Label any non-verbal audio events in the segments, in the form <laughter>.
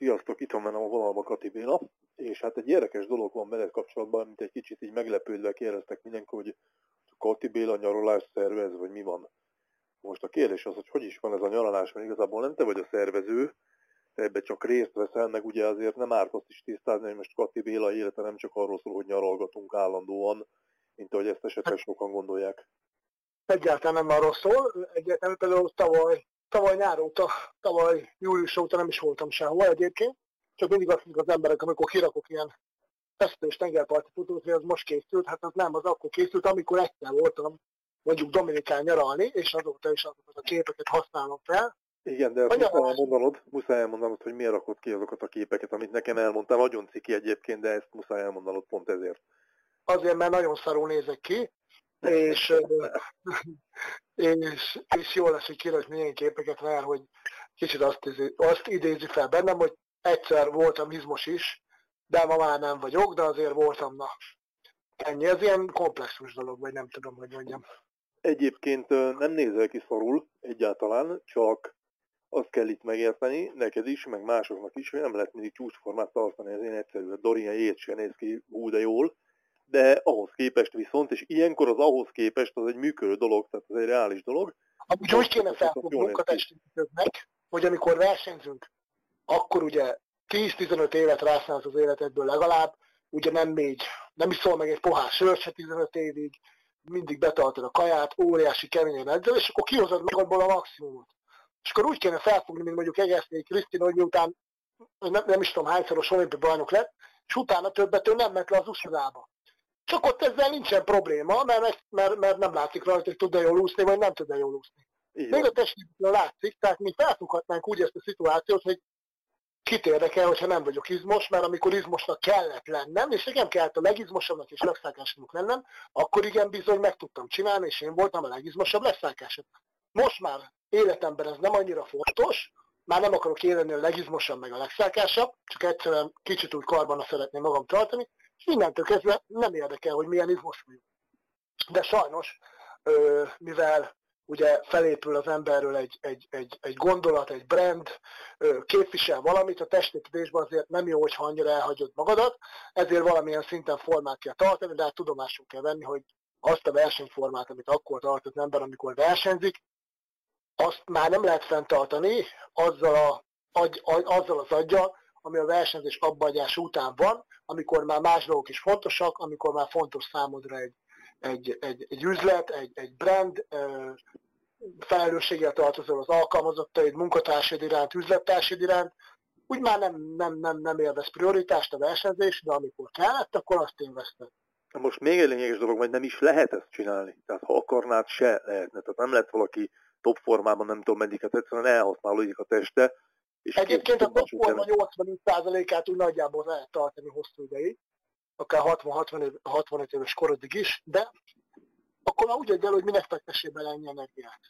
Sziasztok, itt van a vonalba Kati Béla, és hát egy érdekes dolog van veled kapcsolatban, mint egy kicsit így meglepődve kérdeztek mindenki, hogy Kati Béla nyaralás szervez, vagy mi van. Most a kérdés az, hogy hogy is van ez a nyaralás, mert igazából nem te vagy a szervező, te ebbe csak részt veszel, meg ugye azért nem árt azt is tisztázni, hogy most Kati Béla élete nem csak arról szól, hogy nyaralgatunk állandóan, mint ahogy ezt esetleg sokan gondolják. Egyáltalán nem arról szól, egyáltalán például tavaly tavaly nyár óta, tavaly július óta nem is voltam sehol egyébként, csak mindig azt mondjuk az emberek, amikor kirakok ilyen fesztős tengerparti futót, hogy az most készült, hát az nem, az akkor készült, amikor egyszer voltam mondjuk Dominikán nyaralni, és azóta is azokat a képeket használom fel. Igen, de azt muszáj elmondanod, muszáj elmondanod, hogy miért rakod ki azokat a képeket, amit nekem elmondtál. Nagyon ciki egyébként, de ezt muszáj elmondanod pont ezért. Azért, mert nagyon szarul nézek ki, <laughs> és, és, és jó lesz, hogy kirak milyen képeket, mert hogy kicsit azt, azt idézi fel bennem, hogy egyszer voltam izmos is, de ma már nem vagyok, de azért voltam, na. Ennyi, ez ilyen komplexus dolog, vagy nem tudom, hogy mondjam. Egyébként nem nézel ki szorul egyáltalán, csak azt kell itt megérteni, neked is, meg másoknak is, hogy nem lehet mindig csúcsformát tartani, ez én egyszerű. Dorian Yates se néz ki hú de jól, de ahhoz képest viszont, és ilyenkor az ahhoz képest az egy működő dolog, tehát ez egy reális dolog. Amúgy úgy kéne felfogni munkatestőknek, hogy amikor versenyzünk, akkor ugye 10-15 évet rászánsz az életedből legalább, ugye nem még, nem is szól meg egy pohár sört se 15 évig, mindig betartod a kaját, óriási keményen edzel, és akkor kihozod magadból a maximumot. És akkor úgy kéne felfogni, mint mondjuk Egesznék Krisztina, hogy miután nem, nem is tudom hányszoros olimpiai bajnok lett, és utána többet ő nem ment le az usa csak ott ezzel nincsen probléma, mert, mert, mert nem látszik rajta, hogy tud-e jól úszni, vagy nem tud-e jól úszni. Igen. Még a testépítőn látszik, tehát mi felfoghatnánk úgy ezt a szituációt, hogy kit érdekel, hogyha nem vagyok izmos, mert amikor izmosnak kellett lennem, és igen, kellett a legizmosabbnak és legszákásabbnak lennem, akkor igen, bizony meg tudtam csinálni, és én voltam a legizmosabb, legszákásabb. Most már életemben ez nem annyira fontos, már nem akarok élni a legizmosabb, meg a legszákásabb, csak egyszerűen kicsit úgy karban szeretném magam tartani, és innentől kezdve nem érdekel, hogy milyen izmos vagyok. De sajnos, mivel ugye felépül az emberről egy, egy, egy, egy gondolat, egy brand, képvisel valamit, a testépítésben azért nem jó, hogyha annyira elhagyod magadat, ezért valamilyen szinten formát kell tartani, de hát tudomásul kell venni, hogy azt a versenyformát, amit akkor tart az ember, amikor versenyzik, azt már nem lehet fenntartani azzal, a, agy, azzal az aggyal, ami a versenyzés abbagyás után van, amikor már más dolgok is fontosak, amikor már fontos számodra egy, egy, egy, egy üzlet, egy, egy brand, felelősséggel tartozol az alkalmazottaid, munkatársaid iránt, üzlettársaid iránt, úgy már nem, nem, nem, nem élvez prioritást a versenyzés, de amikor kellett, akkor azt élvezted. Most még egy lényeges dolog, hogy nem is lehet ezt csinálni. Tehát ha akarnád, se lehetne. Tehát nem lehet valaki top formában, nem tudom meddiket, egyszerűen elhasználódik a teste, és Egyébként a topforma 85%-át úgy nagyjából lehet tartani hosszú ideig, akár 60-65 éves korodig is, de akkor már úgy el, hogy minek fektessél bele ennyi energiát.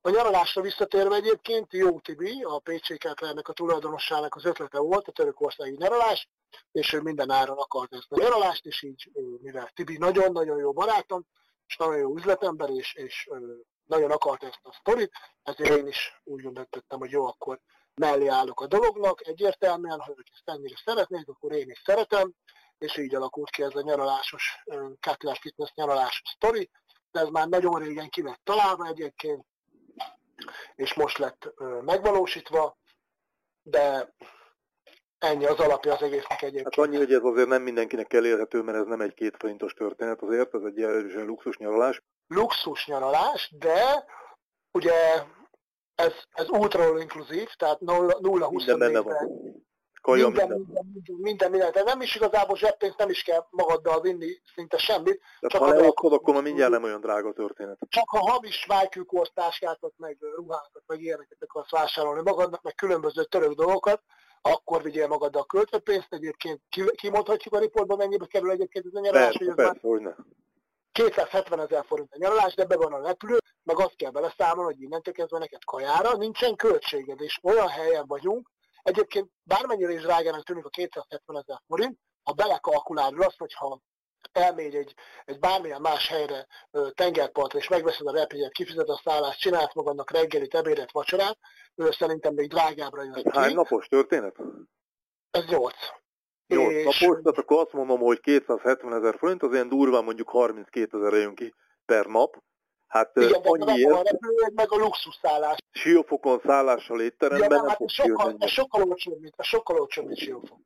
A nyaralásra visszatérve egyébként, Jó Tibi, a PC Keplernek a tulajdonossának az ötlete volt, a törökországi nyaralás, és ő minden áron akart ezt a nyaralást, és így, mivel Tibi nagyon-nagyon jó barátom, és nagyon jó üzletember, és, és nagyon akart ezt a sztorit, ezért én is úgy döntöttem, hogy jó, akkor mellé állok a dolognak, egyértelműen, ha ők ezt ennyire szeretnék, akkor én is szeretem, és így alakult ki ez a nyaralásos, Cutler Fitness nyaralásos sztori, de ez már nagyon régen ki lett találva egyébként, és most lett megvalósítva, de ennyi az alapja az egésznek egyébként. Hát annyi, hogy ez azért nem mindenkinek elérhető, mert ez nem egy két forintos történet azért, ez egy erősen luxus nyaralás. Luxus nyaralás, de ugye ez, ez ultra inkluzív, tehát 0-24-ben Kaja, minden, minden, minden, minden, minden, de nem is igazából zseppénzt nem is kell magaddal vinni szinte semmit. De csak ha lerakod, akkor már mindjárt nem olyan drága a történet. Csak ha hamis májkűkortáskákat, meg ruhákat, meg ilyeneket akarsz vásárolni magadnak, meg különböző török dolgokat, akkor vigyél magaddal költőpénzt. Egyébként kimondhatjuk a riportban, mennyibe kerül egyébként ez a nyaralás, persze, hogy ez persze, hogy 270 ezer forint a nyaralás, de be van a repülő, meg azt kell beleszámolni, hogy innentől kezdve neked kajára nincsen költséged, és olyan helyen vagyunk, egyébként bármennyire is drágának tűnik a 270 ezer forint, ha belekalkulálod azt, hogy ha elmégy egy, egy bármilyen más helyre, tengerpartra, és megveszed a repjegyet, kifizet a szállást, csinálsz magadnak reggelit, ebédet, vacsorát, szerintem még drágábbra jön. Hány napos történet? Ez 8. 8 és... napos, tehát akkor azt mondom, hogy 270 ezer forint, az ilyen durván mondjuk 32 ezer jön ki per nap. Hát Igen, annyiért... a repülő, meg a luxusszállás. Siófokon szállással étteremben ja, nem hát fog sokkal, ez sokkal olcsóbb, mint, a sokkal olcsóbb, mint Siófok.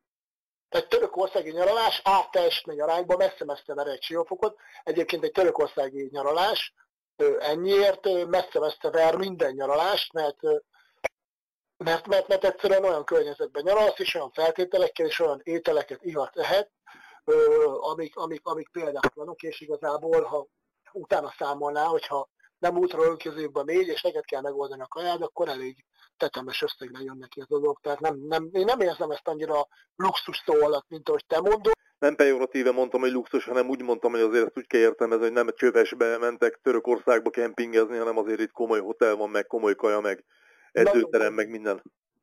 Tehát törökországi nyaralás átteljesítmény arányban messze-messze ver egy siófokot. Egyébként egy törökországi nyaralás ennyiért messze-messze ver minden nyaralást, mert, mert, mert, mert egyszerűen olyan környezetben nyaralsz, és olyan feltételekkel, és olyan ételeket ihat lehet, amik, amik, amik példátlanok, és igazából, ha utána számolná, hogyha nem útra önközőkbe mégy, és neked kell megoldani a kajád, akkor elég tetemes összegre jön neki ez a dolog. Tehát nem, nem, én nem érzem ezt annyira luxus szó alatt, mint ahogy te mondod. Nem pejoratíve mondtam, hogy luxus, hanem úgy mondtam, hogy azért ezt úgy kell értelmezni, hogy nem csövesbe mentek Törökországba kempingezni, hanem azért itt komoly hotel van, meg komoly kaja, meg edzőterem, meg minden.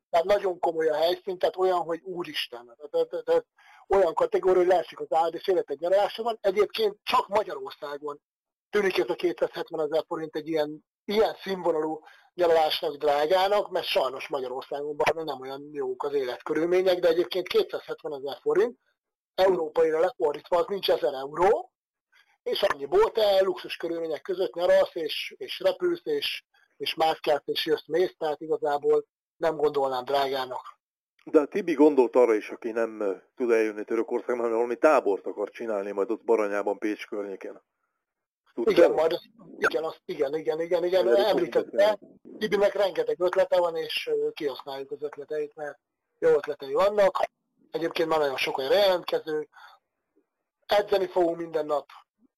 Tehát nagyon komoly a helyszín, tehát olyan, hogy úristen. Tehát, tehát, tehát olyan kategória, hogy leesik az áld, és életed nyaralása van. Egyébként csak Magyarországon tűnik ez a 270 ezer forint egy ilyen, ilyen színvonalú nyaralásnak drágának, mert sajnos Magyarországon nem olyan jók az életkörülmények, de egyébként 270 ezer forint, európaira lefordítva az nincs 1000 euró, és annyiból te luxus körülmények között nyaralsz, és, és repülsz, és, és mászkálsz, és jössz mész, tehát igazából nem gondolnám drágának. De a Tibi gondolt arra is, aki nem tud eljönni Törökországban, hanem valami tábort akar csinálni majd ott Baranyában, Pécs környékén. Igen, majd az, igen, az, igen, igen, igen, igen, említette. Tibinek rengeteg ötlete van, és kihasználjuk az ötleteit, mert jó ötletei vannak. Egyébként már nagyon sok olyan jelentkező. Edzeni fogunk minden nap,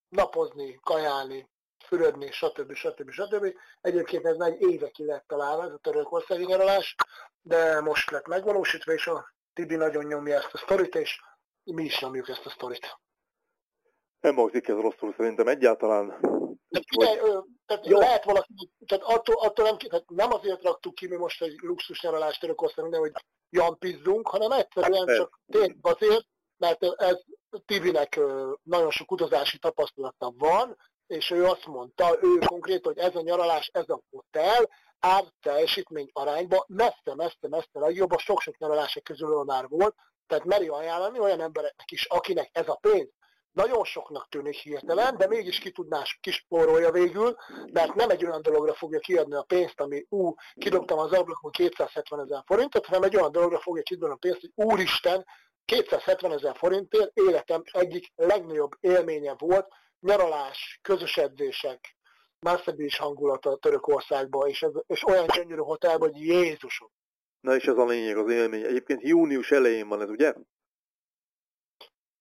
napozni, kajálni, fürödni, stb. stb. stb. Egyébként ez egy éve ki lett találva, ez a törökországi nyaralás, de most lett megvalósítva, és a Tibi nagyon nyomja ezt a sztorit, és mi is nyomjuk ezt a sztorit. Nem hangzik ez rosszul szerintem egyáltalán. De figyelj, hogy... tehát Jó. lehet valaki, tehát attól, attól nem, tehát nem azért raktuk ki mi most egy luxus nyaralást Törökországban, hogy jampizzunk, hanem egyszerűen hát, csak tényleg azért, mert ez Tibinek nagyon sok utazási tapasztalata van, és ő azt mondta, ő konkrétan, hogy ez a nyaralás, ez a hotel, ár teljesítmény arányban messze, messze, messze legjobb, a sok-sok nyaralások közül már volt, tehát meri ajánlani olyan embereknek is, akinek ez a pénz nagyon soknak tűnik hirtelen, de mégis ki tudná kispórolja végül, mert nem egy olyan dologra fogja kiadni a pénzt, ami ú, kidobtam az ablakon 270 ezer forintot, hanem egy olyan dologra fogja kidobni a pénzt, hogy úristen, 270 ezer forintért életem egyik legnagyobb élménye volt, nyaralás, közös edzések, is hangulata Törökországban, és, ez, és olyan gyönyörű hotelben, hogy Jézusom. Na és ez a lényeg, az élmény. Egyébként június elején van ez, ugye?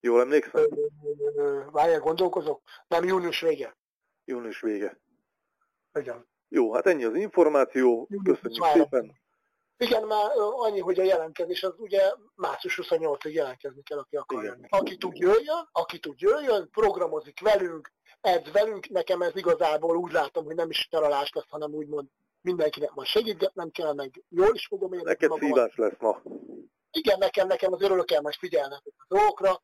Jól emlékszem? Várjál, gondolkozok. Nem, június vége. Június vége. Igen. Jó, hát ennyi az információ. Köszönjük Várom. szépen. Igen, már annyi, hogy a jelentkezés az ugye március 28-ig jelentkezni kell, aki akar Igen. jönni. Aki tud jöjjön, aki tud jöjjön, programozik velünk, edz velünk. Nekem ez igazából úgy látom, hogy nem is nyaralás lesz, hanem úgymond mindenkinek majd segítgetnem kell, meg jól is fogom érni. Neked szívás lesz ma. Igen, nekem, nekem az örülök kell majd figyelni a dolgokra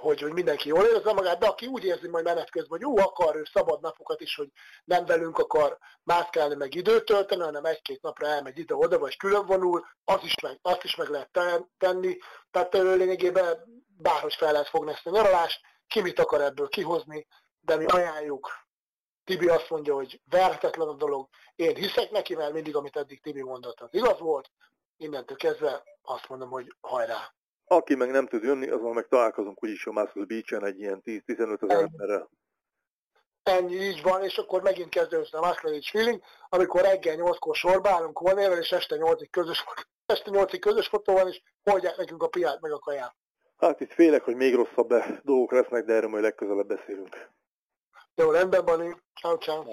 hogy, hogy mindenki jól érezze magát, de aki úgy érzi majd menet közben, hogy jó, akar ő szabad napokat is, hogy nem velünk akar mászkálni, meg időt tölteni, hanem egy-két napra elmegy ide-oda, vagy külön vonul, az is meg, azt is meg lehet tenni. Tehát lényegében bárhogy fel lehet fogni ezt a nyaralást, ki mit akar ebből kihozni, de mi ajánljuk. Tibi azt mondja, hogy verhetetlen a dolog. Én hiszek neki, mert mindig, amit eddig Tibi mondott, az igaz volt. Innentől kezdve azt mondom, hogy hajrá! Aki meg nem tud jönni, azon meg találkozunk úgyis a Muscle Beach-en egy ilyen 10-15 ezer emberrel. Ennyi így van, és akkor megint kezdődött a Muscle Beach feeling, amikor reggel 8-kor sorba állunk volnével, és este 8-ig közös, <laughs> este 8-ig közös fotó van, és holdják nekünk a piát meg a kaját. Hát itt félek, hogy még rosszabb dolgok lesznek, de erről majd legközelebb beszélünk. Jó, rendben, Bani. Ciao, ciao.